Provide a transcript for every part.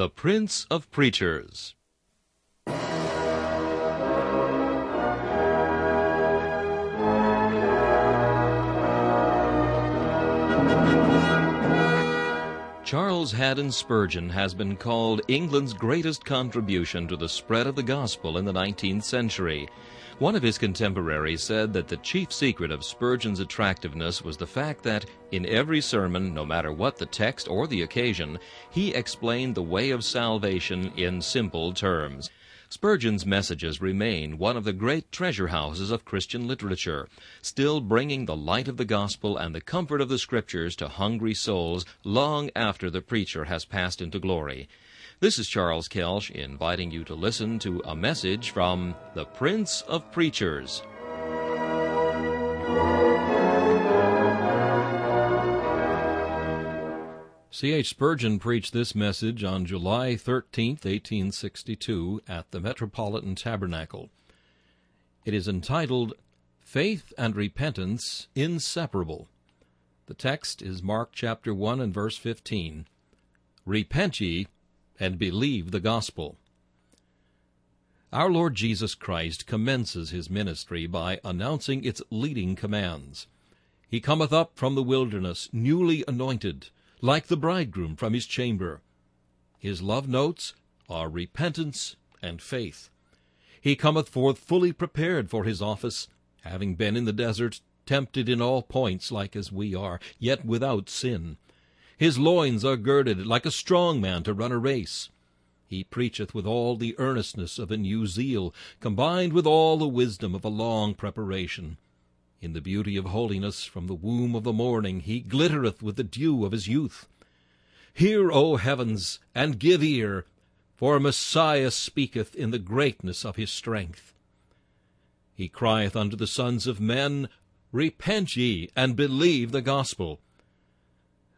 The Prince of Preachers. Charles Haddon Spurgeon has been called England's greatest contribution to the spread of the gospel in the 19th century. One of his contemporaries said that the chief secret of Spurgeon's attractiveness was the fact that, in every sermon, no matter what the text or the occasion, he explained the way of salvation in simple terms. Spurgeon's messages remain one of the great treasure houses of Christian literature, still bringing the light of the gospel and the comfort of the scriptures to hungry souls long after the preacher has passed into glory. This is Charles Kelsch inviting you to listen to a message from the Prince of Preachers. C. H. Spurgeon preached this message on July 13, 1862, at the Metropolitan Tabernacle. It is entitled Faith and Repentance Inseparable. The text is Mark chapter 1 and verse 15. Repent ye and believe the gospel. Our Lord Jesus Christ commences his ministry by announcing its leading commands. He cometh up from the wilderness newly anointed, like the bridegroom from his chamber. His love notes are repentance and faith. He cometh forth fully prepared for his office, having been in the desert, tempted in all points like as we are, yet without sin. His loins are girded like a strong man to run a race. He preacheth with all the earnestness of a new zeal, combined with all the wisdom of a long preparation. In the beauty of holiness from the womb of the morning he glittereth with the dew of his youth. Hear, O heavens, and give ear, for Messiah speaketh in the greatness of his strength. He crieth unto the sons of men, Repent ye, and believe the gospel.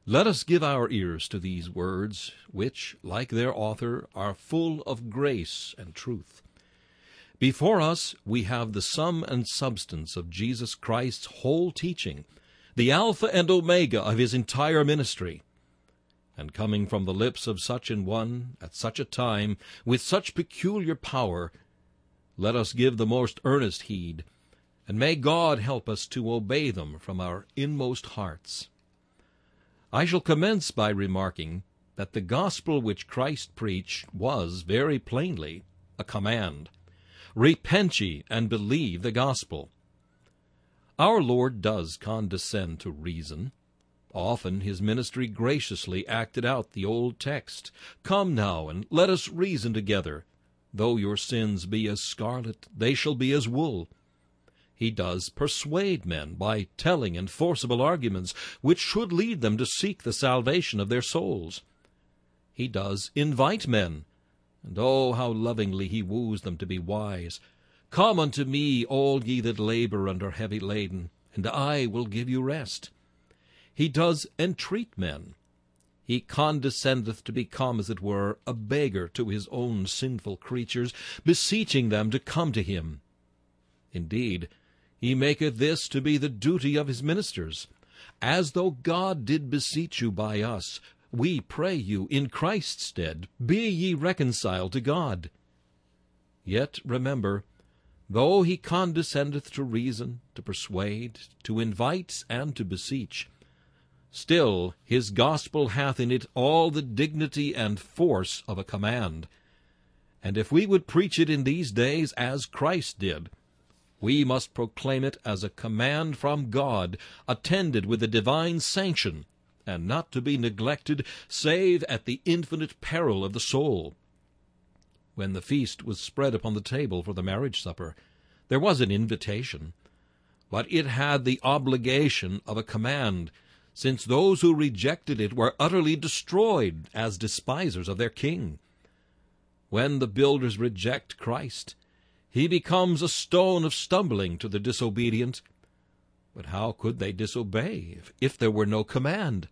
Let us give our ears to these words, which, like their author, are full of grace and truth. Before us we have the sum and substance of Jesus Christ's whole teaching, the Alpha and Omega of his entire ministry. And coming from the lips of such an one, at such a time, with such peculiar power, let us give the most earnest heed, and may God help us to obey them from our inmost hearts. I shall commence by remarking that the gospel which Christ preached was, very plainly, a command. Repent ye and believe the gospel. Our Lord does condescend to reason. Often his ministry graciously acted out the old text, Come now, and let us reason together. Though your sins be as scarlet, they shall be as wool. He does persuade men by telling and forcible arguments, which should lead them to seek the salvation of their souls. He does invite men and oh, how lovingly he woos them to be wise. Come unto me, all ye that labor and are heavy laden, and I will give you rest. He does entreat men. He condescendeth to become, as it were, a beggar to his own sinful creatures, beseeching them to come to him. Indeed, he maketh this to be the duty of his ministers, as though God did beseech you by us, we pray you, in Christ's stead, be ye reconciled to God. Yet remember, though he condescendeth to reason, to persuade, to invite, and to beseech, still his gospel hath in it all the dignity and force of a command. And if we would preach it in these days as Christ did, we must proclaim it as a command from God, attended with the divine sanction and not to be neglected save at the infinite peril of the soul. When the feast was spread upon the table for the marriage supper, there was an invitation, but it had the obligation of a command, since those who rejected it were utterly destroyed as despisers of their king. When the builders reject Christ, he becomes a stone of stumbling to the disobedient, but how could they disobey if, if there were no command?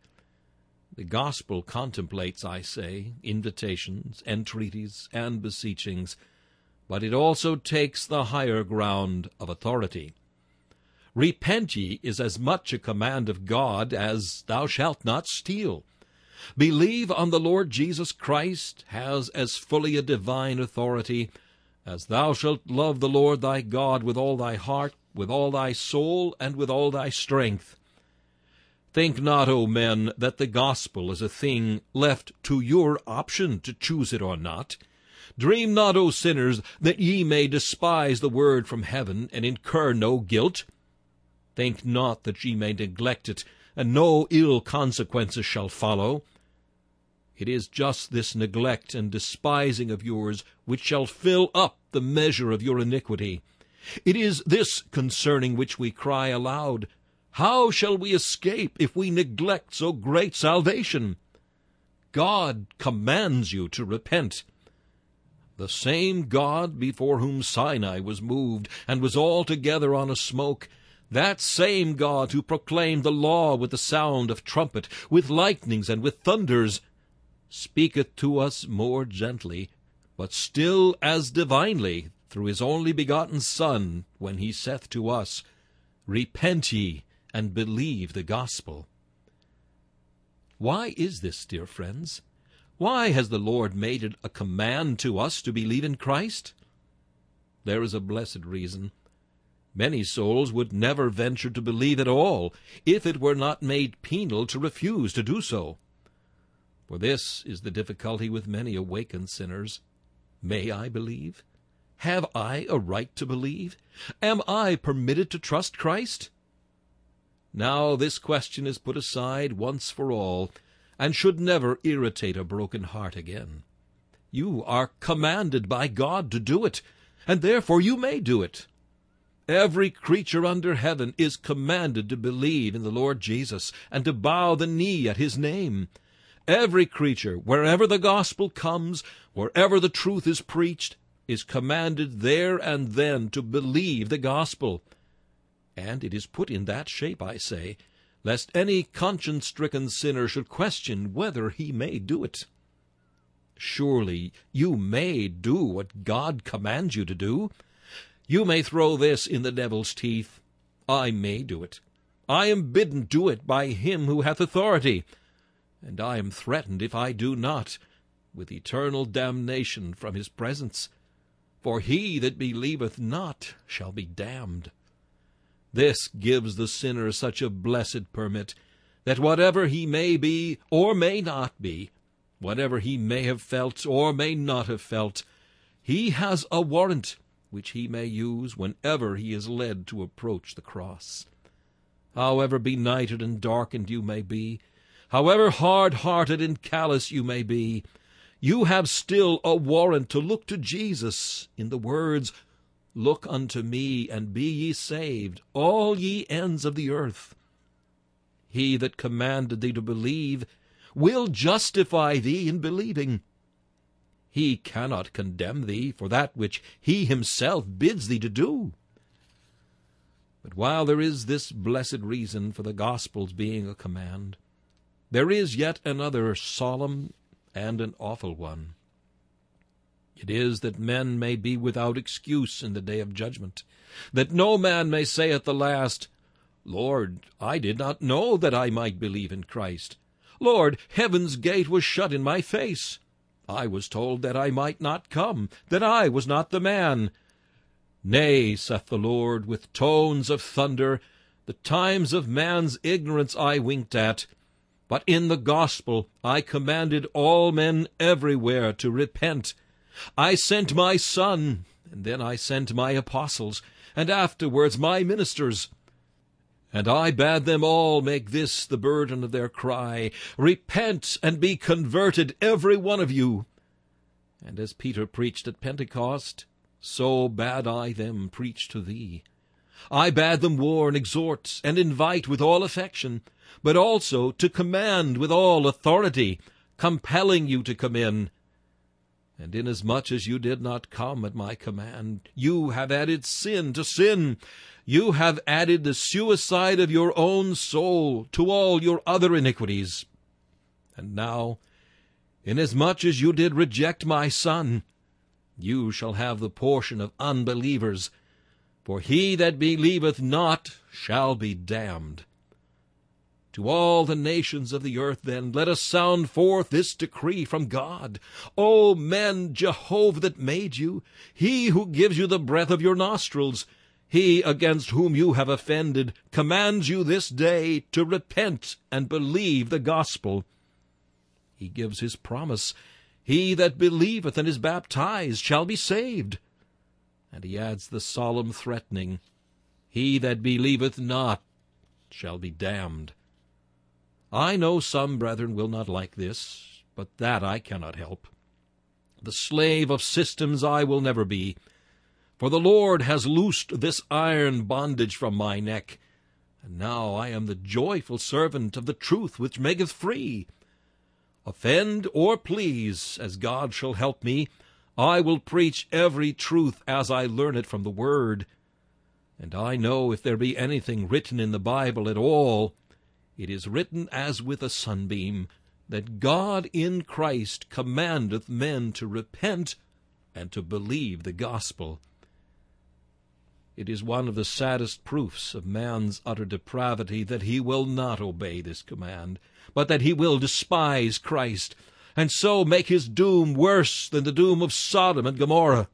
The gospel contemplates, I say, invitations, entreaties, and beseechings, but it also takes the higher ground of authority. Repent ye is as much a command of God as thou shalt not steal. Believe on the Lord Jesus Christ has as fully a divine authority as thou shalt love the Lord thy God with all thy heart, with all thy soul, and with all thy strength. Think not, O men, that the gospel is a thing left to your option to choose it or not. Dream not, O sinners, that ye may despise the word from heaven, and incur no guilt. Think not that ye may neglect it, and no ill consequences shall follow. It is just this neglect and despising of yours which shall fill up the measure of your iniquity. It is this concerning which we cry aloud, How shall we escape if we neglect so great salvation? God commands you to repent. The same God before whom Sinai was moved and was altogether on a smoke, that same God who proclaimed the law with the sound of trumpet, with lightnings and with thunders, speaketh to us more gently, but still as divinely, through his only begotten Son, when he saith to us, Repent ye, and believe the gospel. Why is this, dear friends? Why has the Lord made it a command to us to believe in Christ? There is a blessed reason. Many souls would never venture to believe at all if it were not made penal to refuse to do so. For this is the difficulty with many awakened sinners. May I believe? Have I a right to believe? Am I permitted to trust Christ? Now this question is put aside once for all, and should never irritate a broken heart again. You are commanded by God to do it, and therefore you may do it. Every creature under heaven is commanded to believe in the Lord Jesus, and to bow the knee at his name. Every creature, wherever the gospel comes, wherever the truth is preached, is commanded there and then to believe the gospel. And it is put in that shape, I say, lest any conscience stricken sinner should question whether he may do it. Surely you may do what God commands you to do. You may throw this in the devil's teeth. I may do it. I am bidden do it by him who hath authority and I am threatened, if I do not, with eternal damnation from his presence. For he that believeth not shall be damned. This gives the sinner such a blessed permit, that whatever he may be or may not be, whatever he may have felt or may not have felt, he has a warrant which he may use whenever he is led to approach the cross. However benighted and darkened you may be, however hard-hearted and callous you may be, you have still a warrant to look to Jesus in the words, Look unto me, and be ye saved, all ye ends of the earth. He that commanded thee to believe will justify thee in believing. He cannot condemn thee for that which he himself bids thee to do. But while there is this blessed reason for the gospel's being a command, there is yet another solemn and an awful one. It is that men may be without excuse in the day of judgment, that no man may say at the last, Lord, I did not know that I might believe in Christ. Lord, heaven's gate was shut in my face. I was told that I might not come, that I was not the man. Nay, saith the Lord, with tones of thunder, the times of man's ignorance I winked at, but in the gospel I commanded all men everywhere to repent. I sent my Son, and then I sent my apostles, and afterwards my ministers. And I bade them all make this the burden of their cry, Repent and be converted, every one of you. And as Peter preached at Pentecost, so bade I them preach to thee. I bade them warn, exhort, and invite with all affection, but also to command with all authority, compelling you to come in. And inasmuch as you did not come at my command, you have added sin to sin. You have added the suicide of your own soul to all your other iniquities. And now, inasmuch as you did reject my Son, you shall have the portion of unbelievers. For he that believeth not shall be damned. To all the nations of the earth, then, let us sound forth this decree from God. O men, Jehovah that made you, he who gives you the breath of your nostrils, he against whom you have offended, commands you this day to repent and believe the gospel. He gives his promise, He that believeth and is baptized shall be saved. And he adds the solemn threatening, He that believeth not shall be damned. I know some brethren will not like this, but that I cannot help. The slave of systems I will never be, for the Lord has loosed this iron bondage from my neck, and now I am the joyful servant of the truth which maketh free. Offend or please, as God shall help me, I will preach every truth as I learn it from the Word. And I know if there be anything written in the Bible at all, it is written as with a sunbeam, that God in Christ commandeth men to repent and to believe the gospel. It is one of the saddest proofs of man's utter depravity that he will not obey this command, but that he will despise Christ, and so make his doom worse than the doom of Sodom and Gomorrah.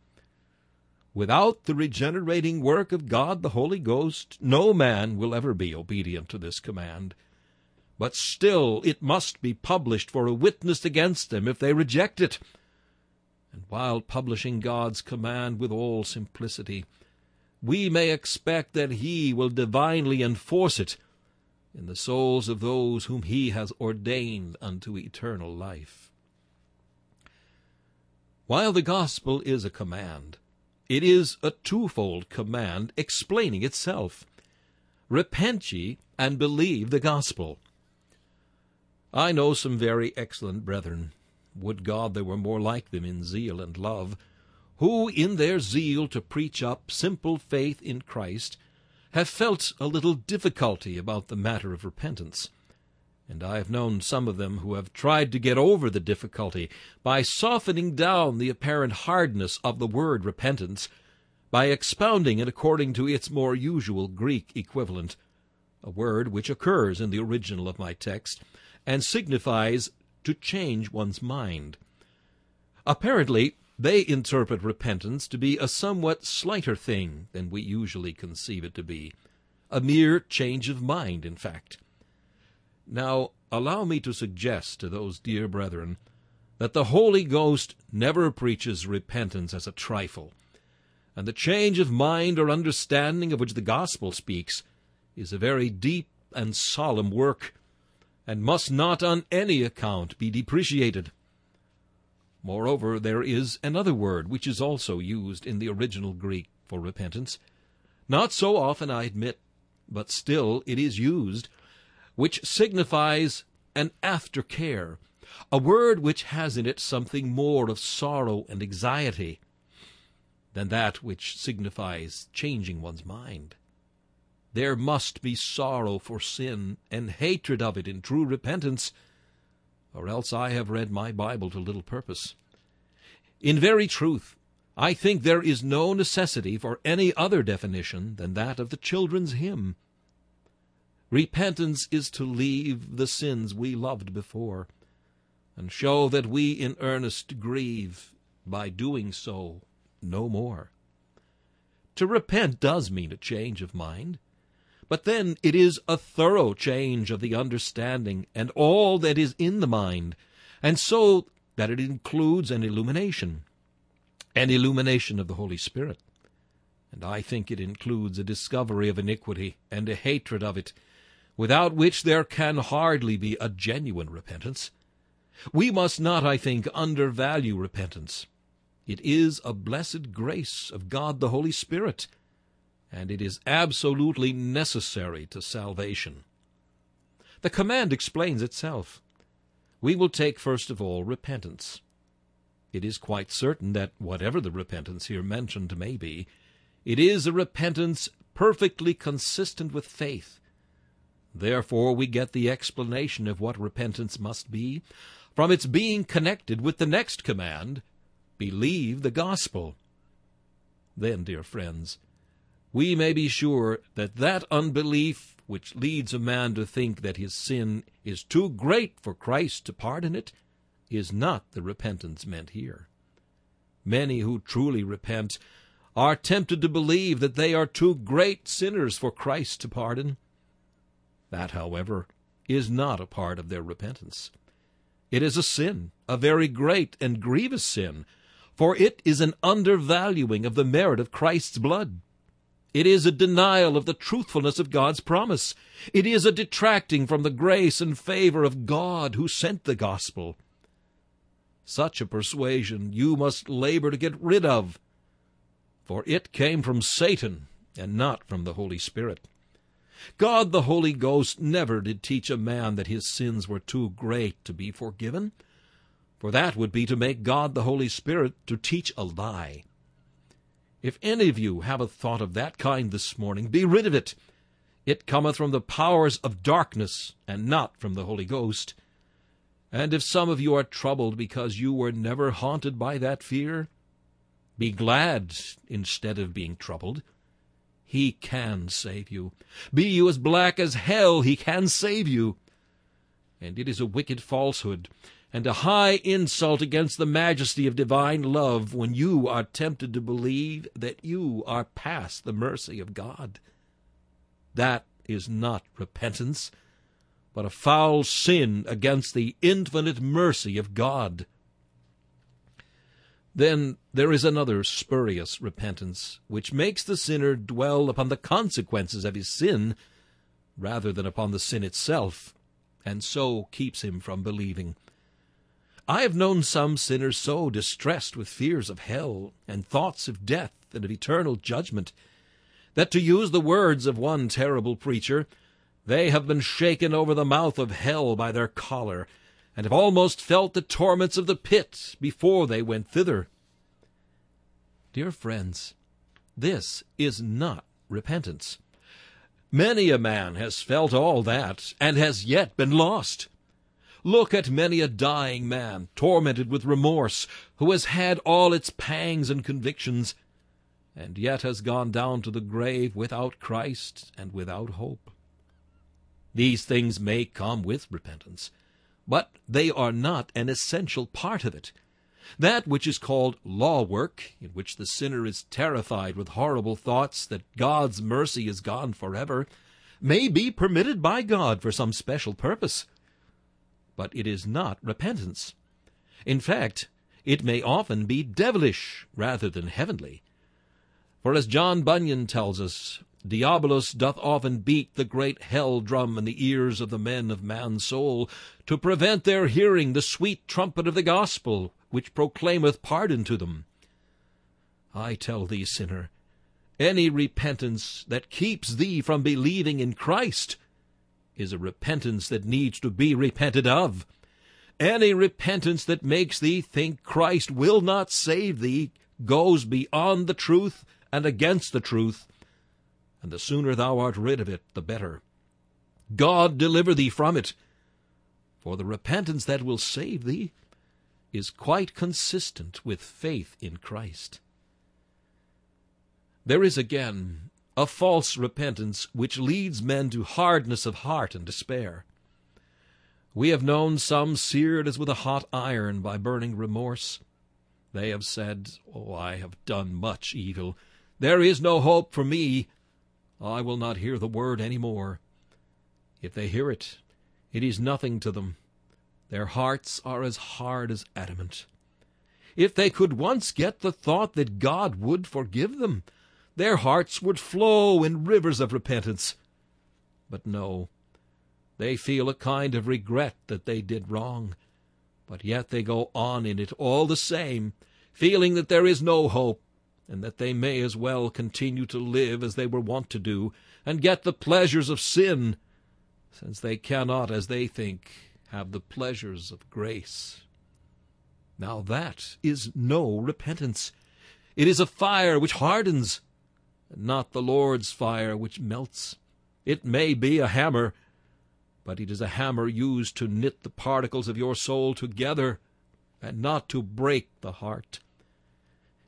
Without the regenerating work of God the Holy Ghost, no man will ever be obedient to this command but still it must be published for a witness against them if they reject it. And while publishing God's command with all simplicity, we may expect that He will divinely enforce it in the souls of those whom He has ordained unto eternal life. While the gospel is a command, it is a twofold command explaining itself. Repent ye and believe the gospel. I know some very excellent brethren, would God there were more like them in zeal and love, who, in their zeal to preach up simple faith in Christ, have felt a little difficulty about the matter of repentance. And I have known some of them who have tried to get over the difficulty by softening down the apparent hardness of the word repentance, by expounding it according to its more usual Greek equivalent, a word which occurs in the original of my text, and signifies to change one's mind. Apparently, they interpret repentance to be a somewhat slighter thing than we usually conceive it to be, a mere change of mind, in fact. Now, allow me to suggest to those dear brethren that the Holy Ghost never preaches repentance as a trifle, and the change of mind or understanding of which the gospel speaks is a very deep and solemn work and must not on any account be depreciated. Moreover, there is another word which is also used in the original Greek for repentance. Not so often, I admit, but still it is used, which signifies an aftercare, a word which has in it something more of sorrow and anxiety than that which signifies changing one's mind. There must be sorrow for sin and hatred of it in true repentance, or else I have read my Bible to little purpose. In very truth, I think there is no necessity for any other definition than that of the children's hymn. Repentance is to leave the sins we loved before, and show that we in earnest grieve by doing so no more. To repent does mean a change of mind. But then it is a thorough change of the understanding and all that is in the mind, and so that it includes an illumination, an illumination of the Holy Spirit. And I think it includes a discovery of iniquity and a hatred of it, without which there can hardly be a genuine repentance. We must not, I think, undervalue repentance. It is a blessed grace of God the Holy Spirit and it is absolutely necessary to salvation. The command explains itself. We will take first of all repentance. It is quite certain that whatever the repentance here mentioned may be, it is a repentance perfectly consistent with faith. Therefore, we get the explanation of what repentance must be from its being connected with the next command believe the gospel. Then, dear friends, we may be sure that that unbelief which leads a man to think that his sin is too great for Christ to pardon it is not the repentance meant here. Many who truly repent are tempted to believe that they are too great sinners for Christ to pardon. That, however, is not a part of their repentance. It is a sin, a very great and grievous sin, for it is an undervaluing of the merit of Christ's blood. It is a denial of the truthfulness of God's promise. It is a detracting from the grace and favor of God who sent the gospel. Such a persuasion you must labor to get rid of, for it came from Satan and not from the Holy Spirit. God the Holy Ghost never did teach a man that his sins were too great to be forgiven, for that would be to make God the Holy Spirit to teach a lie. If any of you have a thought of that kind this morning, be rid of it. It cometh from the powers of darkness, and not from the Holy Ghost. And if some of you are troubled because you were never haunted by that fear, be glad instead of being troubled. He can save you. Be you as black as hell, he can save you. And it is a wicked falsehood and a high insult against the majesty of divine love when you are tempted to believe that you are past the mercy of God. That is not repentance, but a foul sin against the infinite mercy of God. Then there is another spurious repentance, which makes the sinner dwell upon the consequences of his sin rather than upon the sin itself, and so keeps him from believing. I have known some sinners so distressed with fears of hell and thoughts of death and of eternal judgment that, to use the words of one terrible preacher, they have been shaken over the mouth of hell by their collar and have almost felt the torments of the pit before they went thither. Dear friends, this is not repentance. Many a man has felt all that, and has yet been lost. Look at many a dying man, tormented with remorse, who has had all its pangs and convictions, and yet has gone down to the grave without Christ and without hope. These things may come with repentance, but they are not an essential part of it. That which is called law work, in which the sinner is terrified with horrible thoughts that God's mercy is gone forever, may be permitted by God for some special purpose. But it is not repentance. In fact, it may often be devilish rather than heavenly. For as John Bunyan tells us, Diabolus doth often beat the great hell drum in the ears of the men of Mansoul, to prevent their hearing the sweet trumpet of the gospel, which proclaimeth pardon to them. I tell thee, sinner, any repentance that keeps thee from believing in Christ is a repentance that needs to be repented of. Any repentance that makes thee think Christ will not save thee goes beyond the truth and against the truth, and the sooner thou art rid of it, the better. God deliver thee from it, for the repentance that will save thee is quite consistent with faith in Christ. There is again a false repentance which leads men to hardness of heart and despair. We have known some seared as with a hot iron by burning remorse. They have said, Oh, I have done much evil. There is no hope for me. I will not hear the word any more. If they hear it, it is nothing to them. Their hearts are as hard as adamant. If they could once get the thought that God would forgive them, their hearts would flow in rivers of repentance. But no, they feel a kind of regret that they did wrong, but yet they go on in it all the same, feeling that there is no hope, and that they may as well continue to live as they were wont to do, and get the pleasures of sin, since they cannot, as they think, have the pleasures of grace. Now that is no repentance. It is a fire which hardens, not the Lord's fire which melts. It may be a hammer, but it is a hammer used to knit the particles of your soul together, and not to break the heart.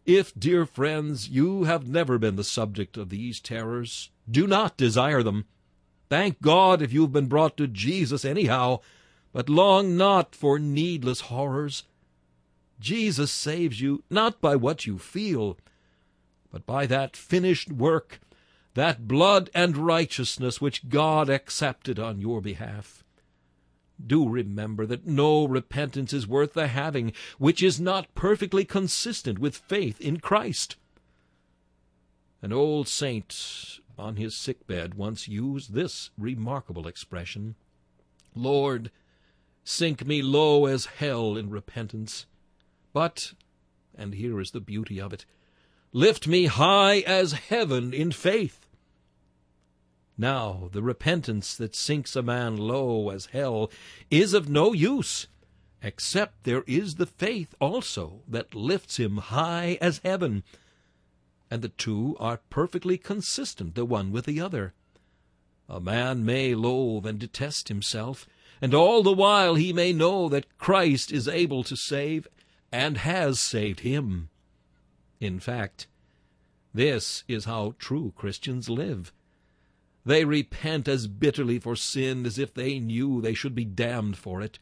If, dear friends, you have never been the subject of these terrors, do not desire them. Thank God if you've been brought to Jesus anyhow, but long not for needless horrors. Jesus saves you not by what you feel, but by that finished work, that blood and righteousness which God accepted on your behalf. Do remember that no repentance is worth the having which is not perfectly consistent with faith in Christ. An old saint on his sick bed once used this remarkable expression Lord, sink me low as hell in repentance, but, and here is the beauty of it, lift me high as heaven in faith. Now, the repentance that sinks a man low as hell is of no use, except there is the faith also that lifts him high as heaven and the two are perfectly consistent the one with the other. A man may loathe and detest himself, and all the while he may know that Christ is able to save, and has saved him. In fact, this is how true Christians live. They repent as bitterly for sin as if they knew they should be damned for it.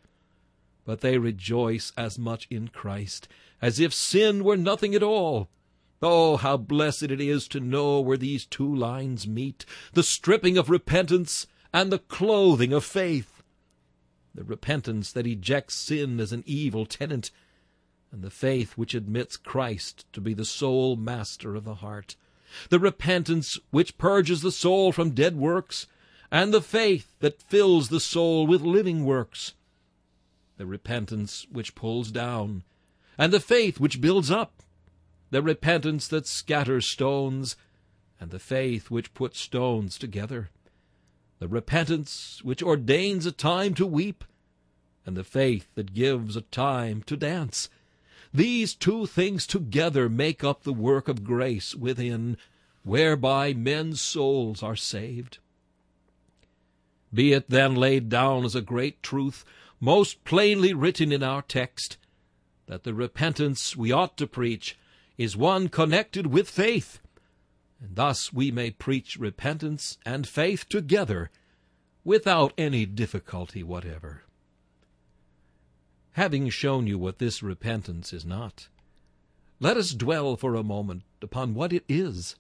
But they rejoice as much in Christ as if sin were nothing at all, Oh, how blessed it is to know where these two lines meet the stripping of repentance and the clothing of faith. The repentance that ejects sin as an evil tenant, and the faith which admits Christ to be the sole master of the heart. The repentance which purges the soul from dead works, and the faith that fills the soul with living works. The repentance which pulls down, and the faith which builds up the repentance that scatters stones, and the faith which puts stones together, the repentance which ordains a time to weep, and the faith that gives a time to dance. These two things together make up the work of grace within, whereby men's souls are saved. Be it then laid down as a great truth, most plainly written in our text, that the repentance we ought to preach is one connected with faith, and thus we may preach repentance and faith together without any difficulty whatever. Having shown you what this repentance is not, let us dwell for a moment upon what it is.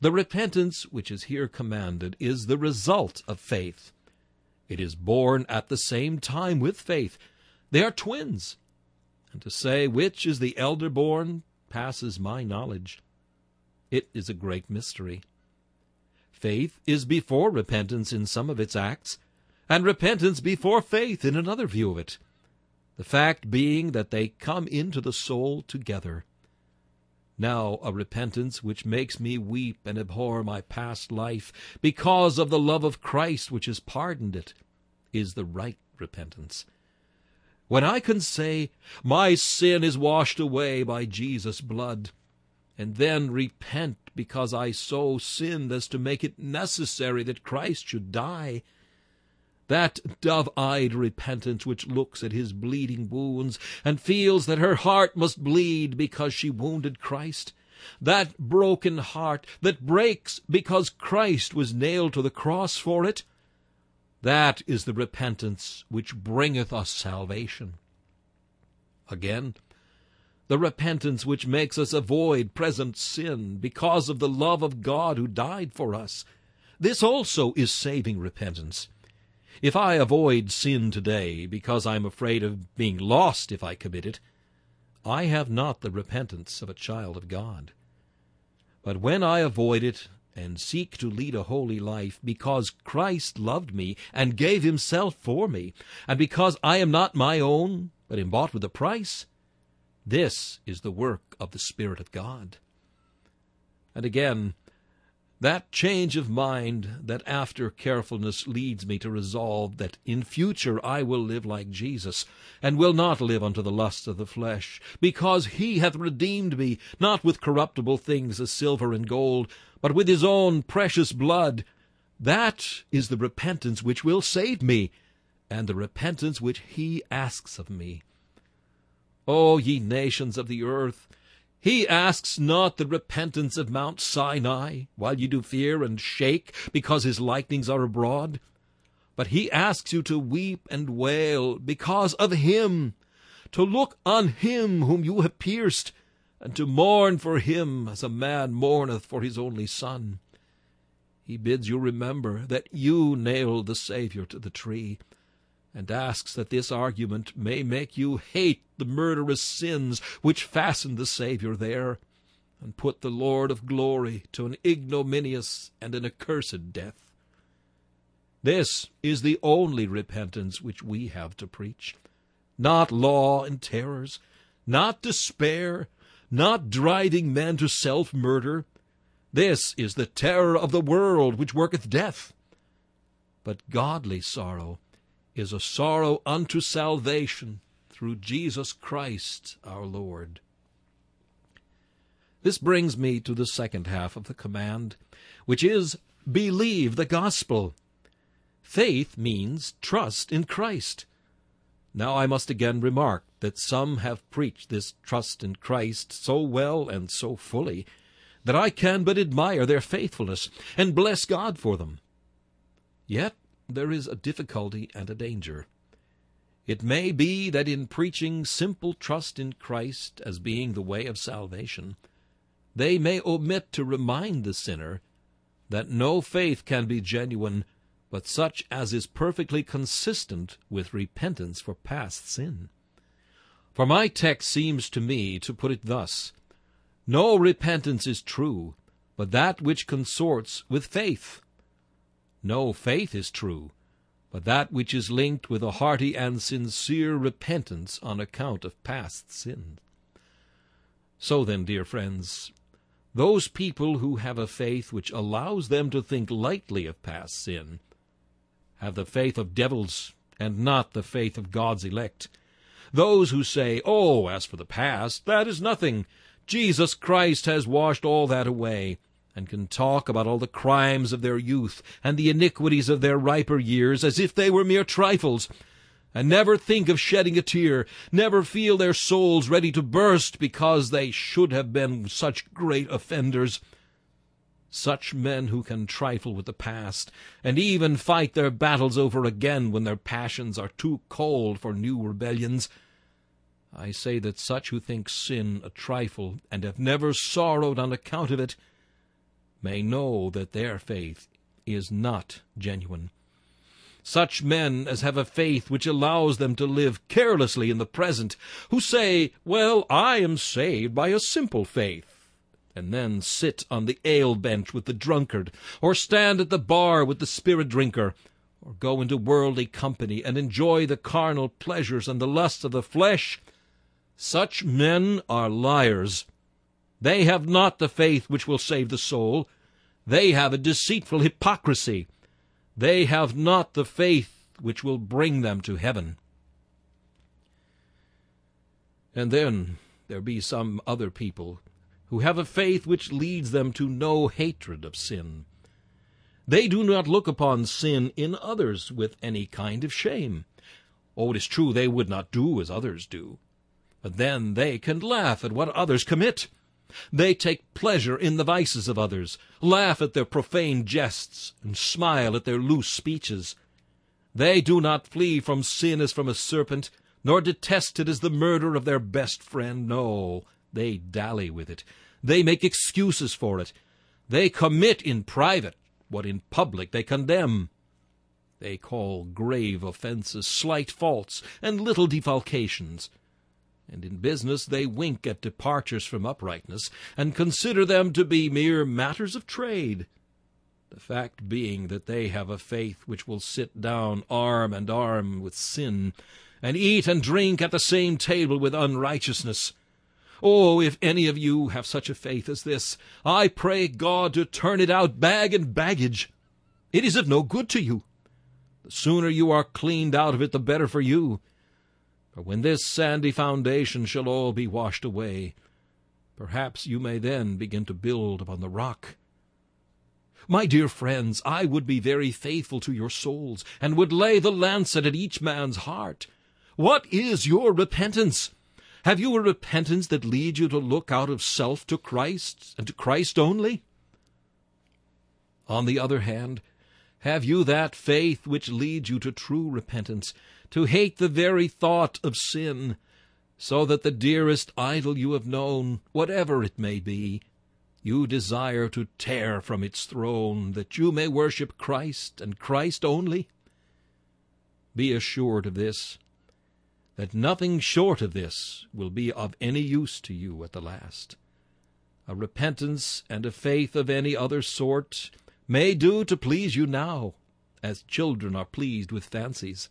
The repentance which is here commanded is the result of faith. It is born at the same time with faith. They are twins. And to say which is the elder born passes my knowledge. It is a great mystery. Faith is before repentance in some of its acts, and repentance before faith in another view of it. The fact being that they come into the soul together. Now a repentance which makes me weep and abhor my past life because of the love of Christ which has pardoned it, is the right repentance when I can say, My sin is washed away by Jesus' blood, and then repent because I so sinned as to make it necessary that Christ should die, that dove-eyed repentance which looks at his bleeding wounds and feels that her heart must bleed because she wounded Christ, that broken heart that breaks because Christ was nailed to the cross for it, that is the repentance which bringeth us salvation. Again, the repentance which makes us avoid present sin because of the love of God who died for us. This also is saving repentance. If I avoid sin today because I am afraid of being lost if I commit it, I have not the repentance of a child of God. But when I avoid it and seek to lead a holy life because Christ loved me and gave himself for me, and because I am not my own, but am bought with a price, this is the work of the Spirit of God. And again, that change of mind that after carefulness leads me to resolve that in future I will live like Jesus, and will not live unto the lusts of the flesh, because he hath redeemed me, not with corruptible things as silver and gold, but with his own precious blood. That is the repentance which will save me, and the repentance which he asks of me. O ye nations of the earth, He asks not the repentance of Mount Sinai, while you do fear and shake, because his lightnings are abroad. But he asks you to weep and wail because of him, to look on him whom you have pierced, and to mourn for him as a man mourneth for his only son. He bids you remember that you nailed the Saviour to the tree, and asks that this argument may make you hate the murderous sins which fastened the Saviour there, and put the Lord of glory to an ignominious and an accursed death. This is the only repentance which we have to preach. Not law and terrors, not despair, not driving men to self-murder. This is the terror of the world which worketh death. But godly sorrow is a sorrow unto salvation through Jesus Christ our Lord. This brings me to the second half of the command, which is, believe the gospel. Faith means trust in Christ. Now I must again remark that some have preached this trust in Christ so well and so fully that I can but admire their faithfulness and bless God for them. Yet there is a difficulty and a danger. It may be that in preaching simple trust in Christ as being the way of salvation, they may omit to remind the sinner that no faith can be genuine but such as is perfectly consistent with repentance for past sin. For my text seems to me to put it thus No repentance is true, but that which consorts with faith. No faith is true, but that which is linked with a hearty and sincere repentance on account of past sin. So then, dear friends, those people who have a faith which allows them to think lightly of past sin have the faith of devils and not the faith of God's elect. Those who say, Oh, as for the past, that is nothing. Jesus Christ has washed all that away and can talk about all the crimes of their youth and the iniquities of their riper years as if they were mere trifles, and never think of shedding a tear, never feel their souls ready to burst because they should have been such great offenders. Such men who can trifle with the past, and even fight their battles over again when their passions are too cold for new rebellions, I say that such who think sin a trifle and have never sorrowed on account of it may know that their faith is not genuine. Such men as have a faith which allows them to live carelessly in the present, who say, Well, I am saved by a simple faith, and then sit on the ale bench with the drunkard, or stand at the bar with the spirit drinker, or go into worldly company and enjoy the carnal pleasures and the lusts of the flesh, such men are liars they have not the faith which will save the soul. They have a deceitful hypocrisy. They have not the faith which will bring them to heaven. And then there be some other people who have a faith which leads them to no hatred of sin. They do not look upon sin in others with any kind of shame. Oh, it is true they would not do as others do. But then they can laugh at what others commit. They take pleasure in the vices of others, laugh at their profane jests, and smile at their loose speeches. They do not flee from sin as from a serpent, nor detest it as the murder of their best friend. No, they dally with it. They make excuses for it. They commit in private what in public they condemn. They call grave offences slight faults and little defalcations and in business they wink at departures from uprightness, and consider them to be mere matters of trade. The fact being that they have a faith which will sit down arm and arm with sin, and eat and drink at the same table with unrighteousness. Oh, if any of you have such a faith as this, I pray God to turn it out bag and baggage. It is of no good to you. The sooner you are cleaned out of it, the better for you. For when this sandy foundation shall all be washed away, perhaps you may then begin to build upon the rock. My dear friends, I would be very faithful to your souls, and would lay the lancet at each man's heart. What is your repentance? Have you a repentance that leads you to look out of self to Christ, and to Christ only? On the other hand, have you that faith which leads you to true repentance, to hate the very thought of sin, so that the dearest idol you have known, whatever it may be, you desire to tear from its throne, that you may worship Christ and Christ only? Be assured of this, that nothing short of this will be of any use to you at the last. A repentance and a faith of any other sort may do to please you now, as children are pleased with fancies.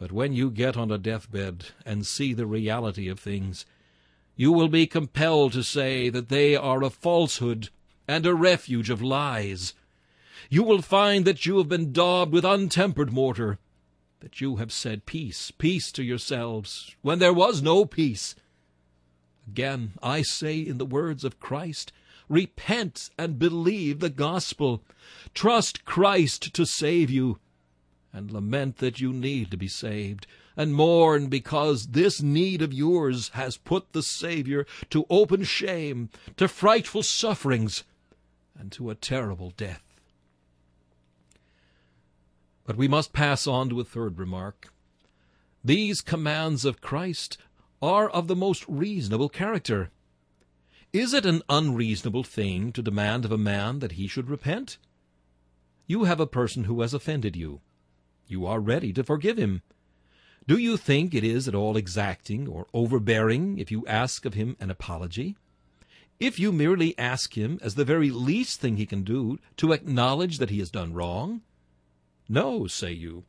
But when you get on a deathbed and see the reality of things, you will be compelled to say that they are a falsehood and a refuge of lies. You will find that you have been daubed with untempered mortar, that you have said peace, peace to yourselves, when there was no peace. Again, I say in the words of Christ, repent and believe the gospel. Trust Christ to save you and lament that you need to be saved, and mourn because this need of yours has put the Savior to open shame, to frightful sufferings, and to a terrible death. But we must pass on to a third remark. These commands of Christ are of the most reasonable character. Is it an unreasonable thing to demand of a man that he should repent? You have a person who has offended you you are ready to forgive him. Do you think it is at all exacting or overbearing if you ask of him an apology? If you merely ask him, as the very least thing he can do, to acknowledge that he has done wrong? No, say you.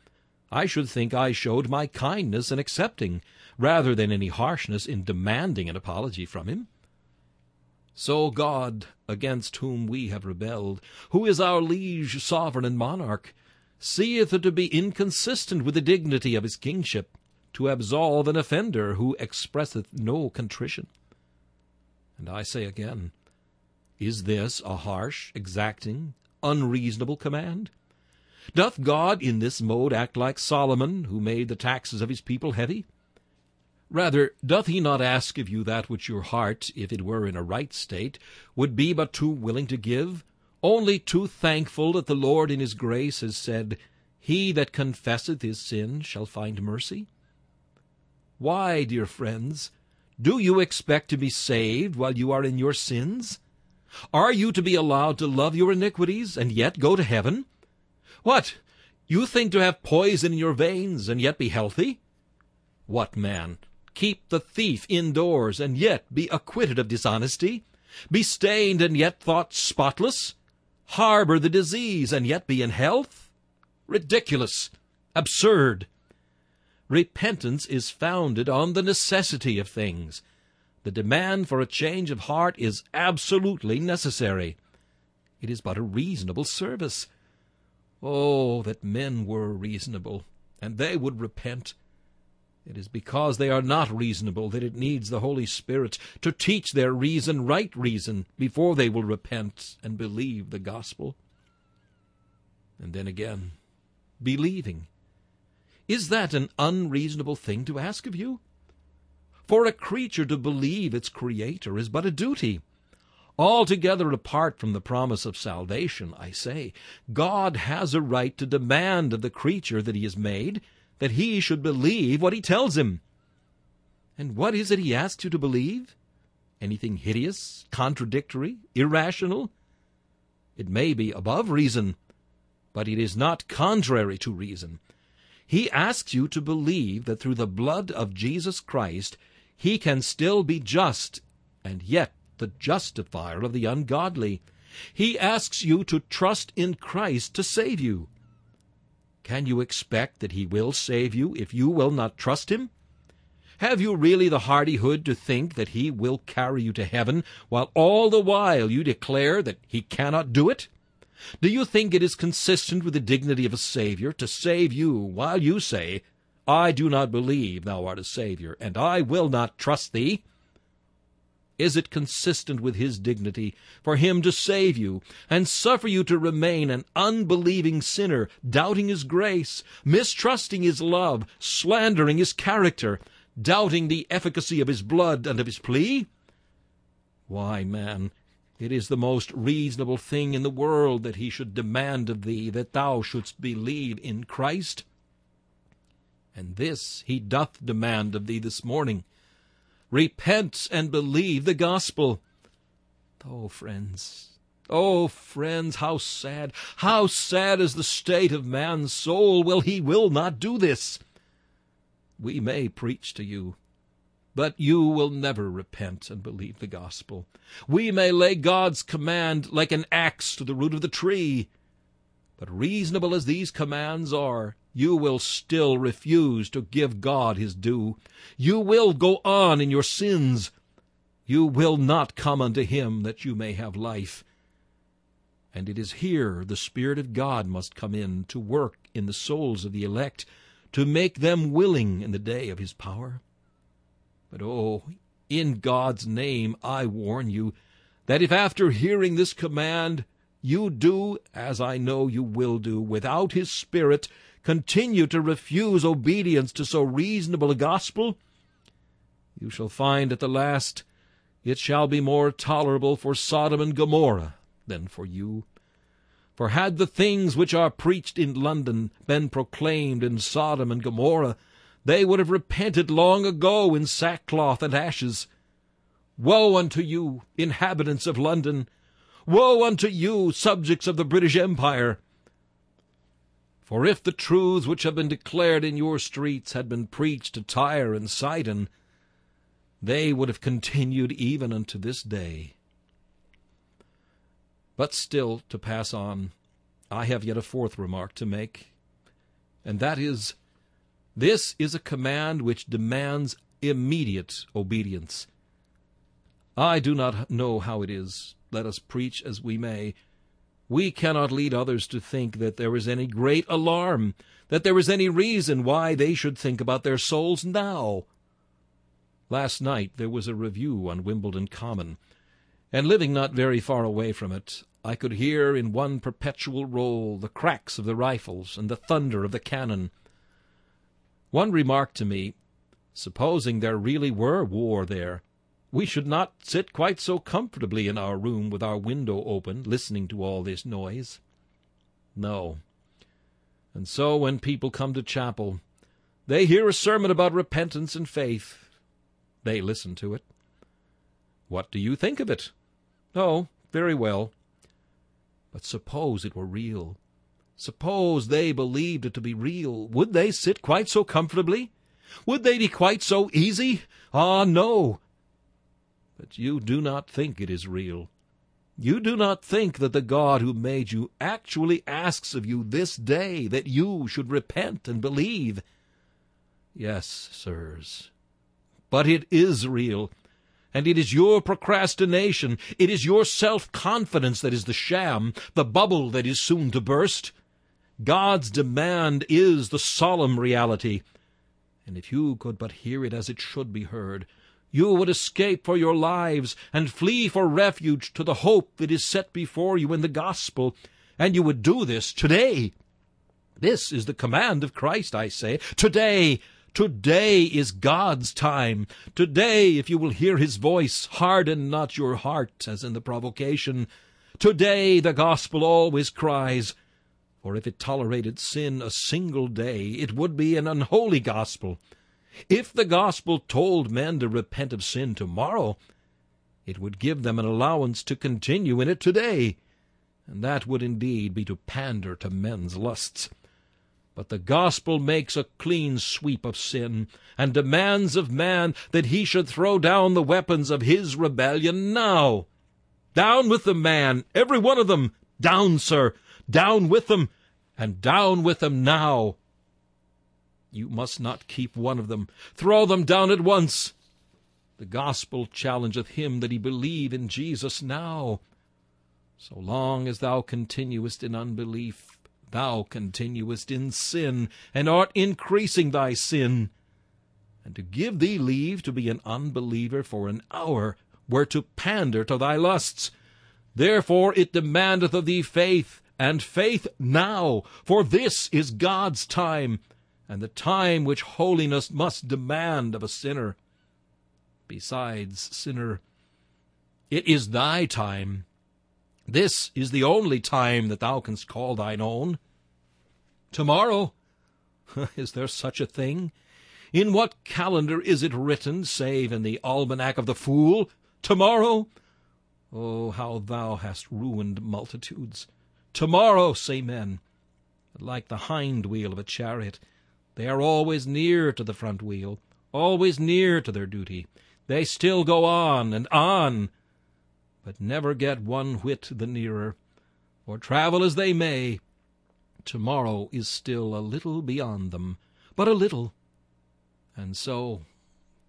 I should think I showed my kindness in accepting, rather than any harshness in demanding an apology from him. So God, against whom we have rebelled, who is our liege, sovereign, and monarch, seeth it to be inconsistent with the dignity of his kingship to absolve an offender who expresseth no contrition. And I say again, is this a harsh, exacting, unreasonable command? Doth God in this mode act like Solomon, who made the taxes of his people heavy? Rather, doth he not ask of you that which your heart, if it were in a right state, would be but too willing to give, only too thankful that the Lord in his grace has said, He that confesseth his sin shall find mercy? Why, dear friends, do you expect to be saved while you are in your sins? Are you to be allowed to love your iniquities and yet go to heaven? What, you think to have poison in your veins and yet be healthy? What man? Keep the thief indoors and yet be acquitted of dishonesty? Be stained and yet thought spotless? Harbor the disease and yet be in health? Ridiculous! Absurd! Repentance is founded on the necessity of things. The demand for a change of heart is absolutely necessary. It is but a reasonable service. Oh, that men were reasonable, and they would repent. It is because they are not reasonable that it needs the Holy Spirit to teach their reason right reason before they will repent and believe the gospel. And then again, believing. Is that an unreasonable thing to ask of you? For a creature to believe its Creator is but a duty. Altogether apart from the promise of salvation, I say, God has a right to demand of the creature that he has made that he should believe what he tells him. And what is it he asks you to believe? Anything hideous, contradictory, irrational? It may be above reason, but it is not contrary to reason. He asks you to believe that through the blood of Jesus Christ he can still be just and yet the justifier of the ungodly. He asks you to trust in Christ to save you. Can you expect that he will save you if you will not trust him? Have you really the hardihood to think that he will carry you to heaven, while all the while you declare that he cannot do it? Do you think it is consistent with the dignity of a Savior to save you while you say, I do not believe thou art a Savior, and I will not trust thee? Is it consistent with his dignity for him to save you and suffer you to remain an unbelieving sinner, doubting his grace, mistrusting his love, slandering his character, doubting the efficacy of his blood and of his plea? Why, man, it is the most reasonable thing in the world that he should demand of thee that thou shouldst believe in Christ. And this he doth demand of thee this morning. Repent and believe the gospel. Oh, friends, oh, friends, how sad, how sad is the state of man's soul! Well, he will not do this. We may preach to you, but you will never repent and believe the gospel. We may lay God's command like an axe to the root of the tree, but reasonable as these commands are, you will still refuse to give God his due. You will go on in your sins. You will not come unto him that you may have life. And it is here the Spirit of God must come in to work in the souls of the elect, to make them willing in the day of his power. But oh, in God's name I warn you, that if after hearing this command you do, as I know you will do, without his Spirit, continue to refuse obedience to so reasonable a gospel, you shall find at the last it shall be more tolerable for Sodom and Gomorrah than for you. For had the things which are preached in London been proclaimed in Sodom and Gomorrah, they would have repented long ago in sackcloth and ashes. Woe unto you, inhabitants of London! Woe unto you, subjects of the British Empire! For if the truths which have been declared in your streets had been preached to Tyre and Sidon, they would have continued even unto this day. But still, to pass on, I have yet a fourth remark to make, and that is, this is a command which demands immediate obedience. I do not know how it is, let us preach as we may, we cannot lead others to think that there is any great alarm, that there is any reason why they should think about their souls now. Last night there was a review on Wimbledon Common, and living not very far away from it, I could hear in one perpetual roll the cracks of the rifles and the thunder of the cannon. One remarked to me, Supposing there really were war there, we should not sit quite so comfortably in our room with our window open, listening to all this noise. No. And so when people come to chapel, they hear a sermon about repentance and faith. They listen to it. What do you think of it? Oh, very well. But suppose it were real. Suppose they believed it to be real. Would they sit quite so comfortably? Would they be quite so easy? Ah, no. You do not think it is real. You do not think that the God who made you actually asks of you this day that you should repent and believe. Yes, sirs, but it is real, and it is your procrastination, it is your self-confidence that is the sham, the bubble that is soon to burst. God's demand is the solemn reality, and if you could but hear it as it should be heard, you would escape for your lives and flee for refuge to the hope that is set before you in the gospel, and you would do this today. This is the command of Christ, I say. Today, today is God's time. Today, if you will hear his voice, harden not your heart as in the provocation. Today the gospel always cries, for if it tolerated sin a single day, it would be an unholy gospel. If the gospel told men to repent of sin tomorrow, it would give them an allowance to continue in it today, and that would indeed be to pander to men's lusts. But the gospel makes a clean sweep of sin, and demands of man that he should throw down the weapons of his rebellion now. Down with the man, every one of them! Down, sir! Down with them, and down with them now! You must not keep one of them. Throw them down at once. The gospel challengeth him that he believe in Jesus now. So long as thou continuest in unbelief, thou continuest in sin, and art increasing thy sin. And to give thee leave to be an unbeliever for an hour were to pander to thy lusts. Therefore it demandeth of thee faith, and faith now, for this is God's time and the time which holiness must demand of a sinner. Besides, sinner, it is thy time. This is the only time that thou canst call thine own. Tomorrow? Is there such a thing? In what calendar is it written, save in the almanac of the fool? Tomorrow? Oh, how thou hast ruined multitudes! Tomorrow, say men. Like the hind wheel of a chariot, they are always near to the front wheel, always near to their duty. They still go on and on, but never get one whit the nearer. For travel as they may, tomorrow is still a little beyond them, but a little. And so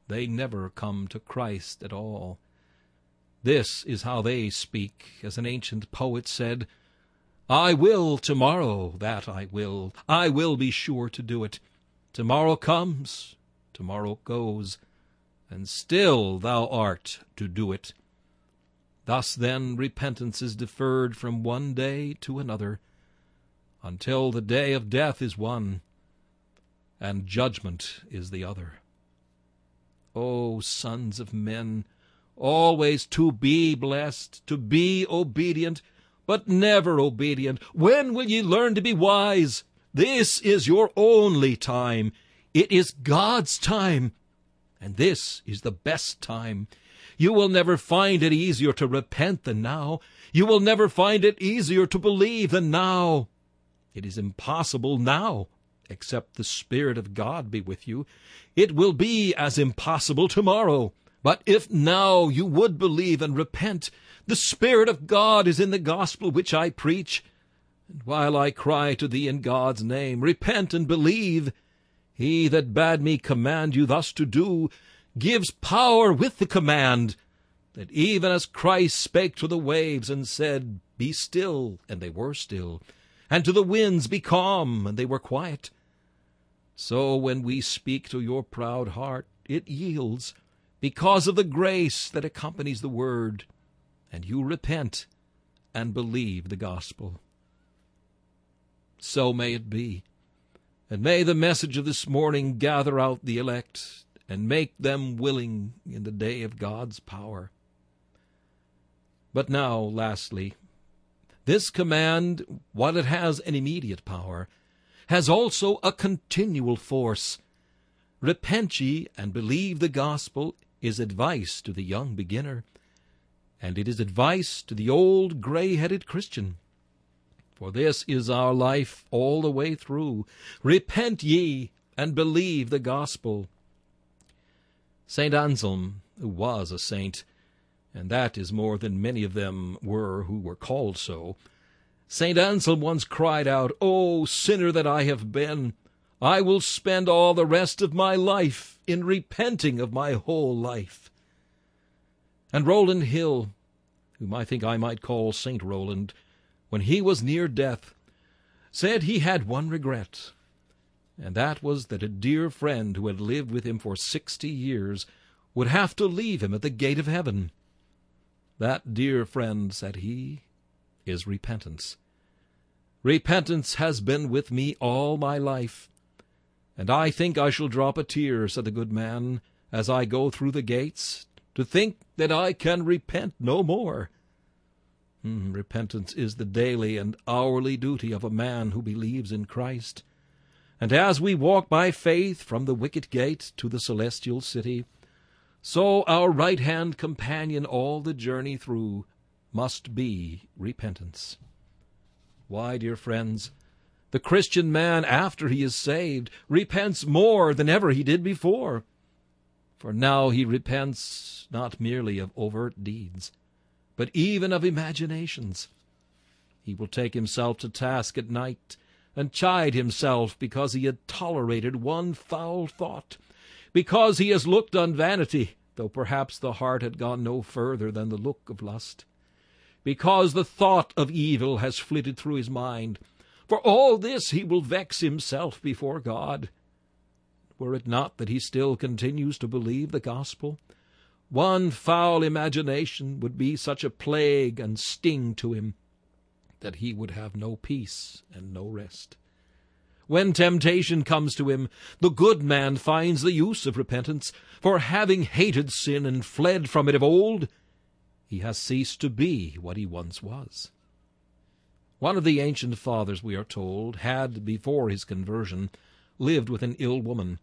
they never come to Christ at all. This is how they speak, as an ancient poet said, I will tomorrow, that I will, I will be sure to do it. Tomorrow comes, tomorrow goes, and still thou art to do it. Thus then repentance is deferred from one day to another, until the day of death is one, and judgment is the other. O sons of men, always to be blessed, to be obedient, but never obedient. When will ye learn to be wise? This is your only time. It is God's time, and this is the best time. You will never find it easier to repent than now. You will never find it easier to believe than now. It is impossible now, except the Spirit of God be with you. It will be as impossible tomorrow. But if now you would believe and repent, the Spirit of God is in the gospel which I preach. And while I cry to thee in God's name, Repent and believe, he that bade me command you thus to do gives power with the command, that even as Christ spake to the waves and said, Be still, and they were still, and to the winds, Be calm, and they were quiet. So when we speak to your proud heart, it yields, because of the grace that accompanies the word, and you repent and believe the gospel. So may it be. And may the message of this morning gather out the elect and make them willing in the day of God's power. But now, lastly, this command, while it has an immediate power, has also a continual force. Repent ye and believe the gospel is advice to the young beginner, and it is advice to the old gray-headed Christian. For this is our life all the way through. Repent ye and believe the gospel. St. Anselm, who was a saint, and that is more than many of them were who were called so, St. Anselm once cried out, O sinner that I have been, I will spend all the rest of my life in repenting of my whole life. And Rowland Hill, whom I think I might call St. Rowland, when he was near death, said he had one regret, and that was that a dear friend who had lived with him for sixty years would have to leave him at the gate of heaven. That dear friend, said he, is repentance. Repentance has been with me all my life, and I think I shall drop a tear, said the good man, as I go through the gates, to think that I can repent no more. Mm, repentance is the daily and hourly duty of a man who believes in Christ. And as we walk by faith from the wicket gate to the celestial city, so our right hand companion all the journey through must be repentance. Why, dear friends, the Christian man, after he is saved, repents more than ever he did before. For now he repents not merely of overt deeds, but even of imaginations. He will take himself to task at night and chide himself because he had tolerated one foul thought, because he has looked on vanity, though perhaps the heart had gone no further than the look of lust, because the thought of evil has flitted through his mind. For all this he will vex himself before God. Were it not that he still continues to believe the gospel, one foul imagination would be such a plague and sting to him that he would have no peace and no rest. When temptation comes to him, the good man finds the use of repentance, for having hated sin and fled from it of old, he has ceased to be what he once was. One of the ancient fathers, we are told, had, before his conversion, lived with an ill woman,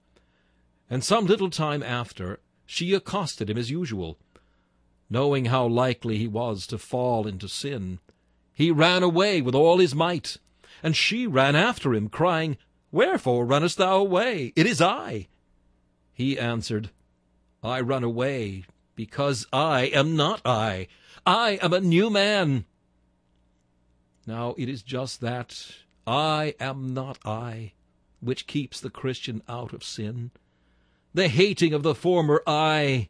and some little time after she accosted him as usual. Knowing how likely he was to fall into sin, he ran away with all his might, and she ran after him, crying, Wherefore runnest thou away? It is I. He answered, I run away because I am not I. I am a new man. Now it is just that I am not I which keeps the Christian out of sin. The hating of the former I,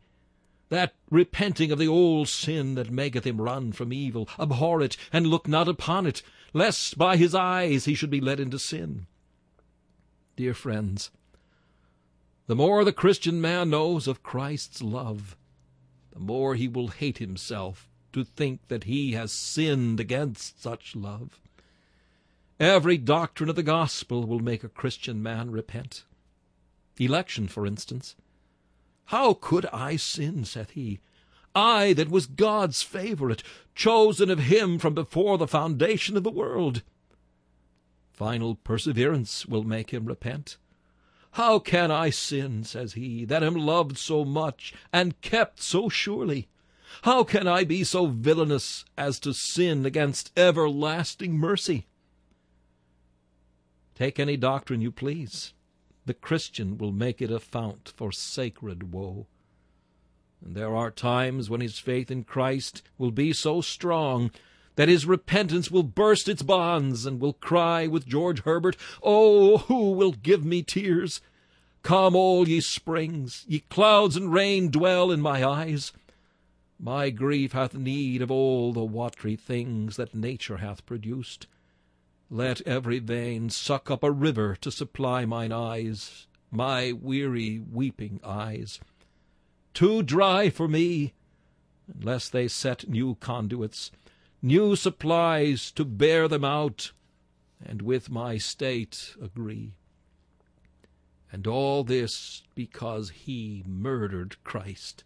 that repenting of the old sin that maketh him run from evil, abhor it, and look not upon it, lest by his eyes he should be led into sin. Dear friends, the more the Christian man knows of Christ's love, the more he will hate himself to think that he has sinned against such love. Every doctrine of the gospel will make a Christian man repent. Election, for instance. How could I sin, saith he, I that was God's favourite, chosen of him from before the foundation of the world? Final perseverance will make him repent. How can I sin, says he, that am loved so much and kept so surely? How can I be so villainous as to sin against everlasting mercy? Take any doctrine you please. The Christian will make it a fount for sacred woe. And there are times when his faith in Christ will be so strong that his repentance will burst its bonds, and will cry with George Herbert, Oh, who will give me tears? Come, all ye springs, ye clouds and rain, dwell in my eyes. My grief hath need of all the watery things that nature hath produced. Let every vein suck up a river to supply mine eyes, my weary weeping eyes. Too dry for me, unless they set new conduits, new supplies to bear them out, and with my state agree. And all this because he murdered Christ,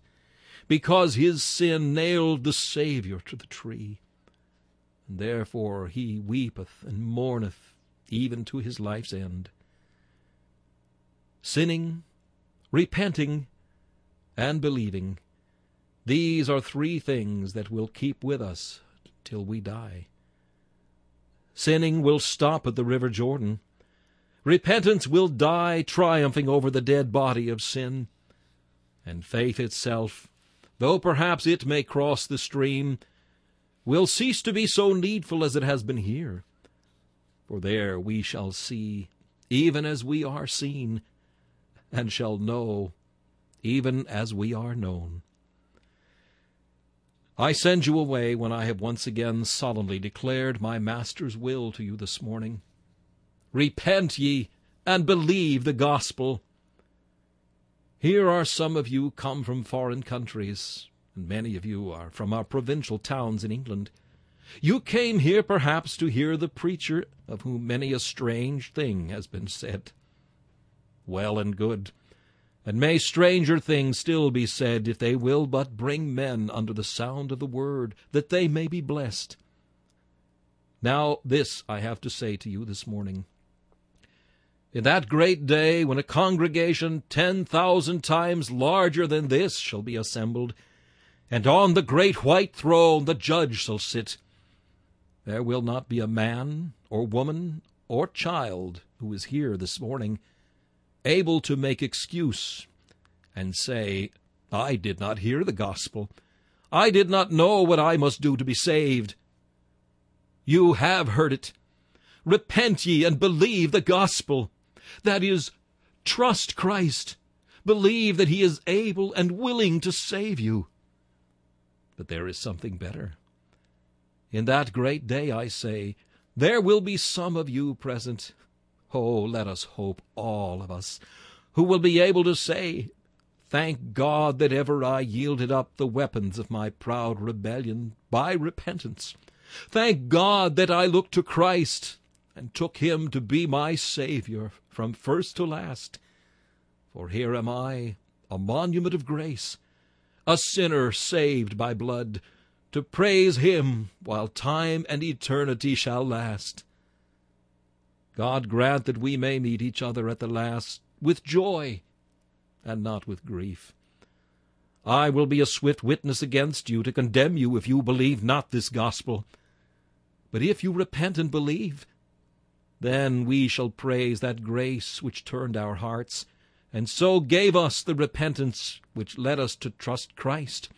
because his sin nailed the Saviour to the tree. Therefore he weepeth and mourneth even to his life's end. Sinning, repenting, and believing, these are three things that will keep with us till we die. Sinning will stop at the river Jordan. Repentance will die triumphing over the dead body of sin. And faith itself, though perhaps it may cross the stream, will cease to be so needful as it has been here. For there we shall see, even as we are seen, and shall know, even as we are known. I send you away when I have once again solemnly declared my Master's will to you this morning. Repent ye and believe the gospel. Here are some of you come from foreign countries, and many of you are from our provincial towns in England. You came here perhaps to hear the preacher of whom many a strange thing has been said. Well and good. And may stranger things still be said, if they will but bring men under the sound of the word, that they may be blessed. Now this I have to say to you this morning. In that great day, when a congregation ten thousand times larger than this shall be assembled, and on the great white throne the judge shall sit, there will not be a man, or woman, or child who is here this morning able to make excuse and say, I did not hear the gospel. I did not know what I must do to be saved. You have heard it. Repent ye and believe the gospel. That is, trust Christ. Believe that he is able and willing to save you. There is something better. In that great day, I say, there will be some of you present Oh, let us hope, all of us, who will be able to say, Thank God that ever I yielded up the weapons of my proud rebellion by repentance. Thank God that I looked to Christ, and took him to be my Saviour from first to last. For here am I, a monument of grace, a sinner saved by blood, to praise him while time and eternity shall last. God grant that we may meet each other at the last with joy and not with grief. I will be a swift witness against you to condemn you if you believe not this gospel. But if you repent and believe, then we shall praise that grace which turned our hearts, and so gave us the repentance which led us to trust Christ,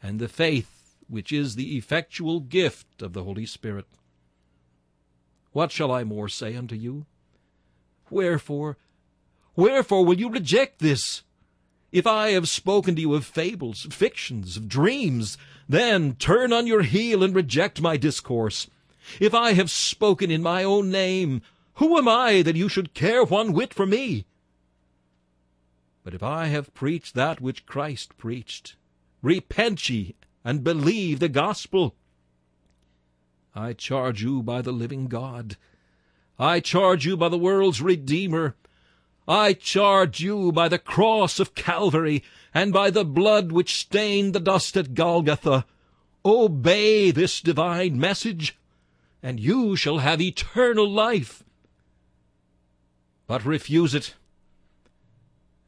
and the faith which is the effectual gift of the Holy Spirit. What shall I more say unto you? Wherefore, wherefore will you reject this? If I have spoken to you of fables, fictions, of dreams, then turn on your heel and reject my discourse. If I have spoken in my own name, who am I that you should care one whit for me? But if I have preached that which Christ preached, repent ye and believe the gospel. I charge you by the living God. I charge you by the world's Redeemer. I charge you by the cross of Calvary and by the blood which stained the dust at Golgotha. Obey this divine message and you shall have eternal life. But refuse it,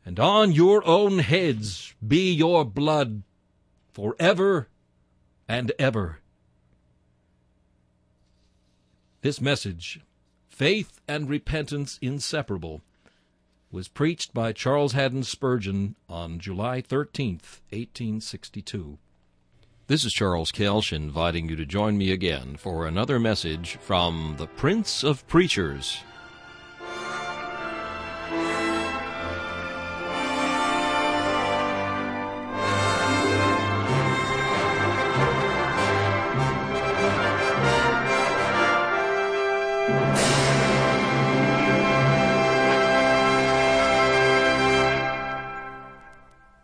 and on your own heads be your blood for ever and ever. This message, Faith and Repentance Inseparable, was preached by Charles Haddon Spurgeon on July 13th, 1862. This is Charles Kelsch inviting you to join me again for another message from the Prince of Preachers.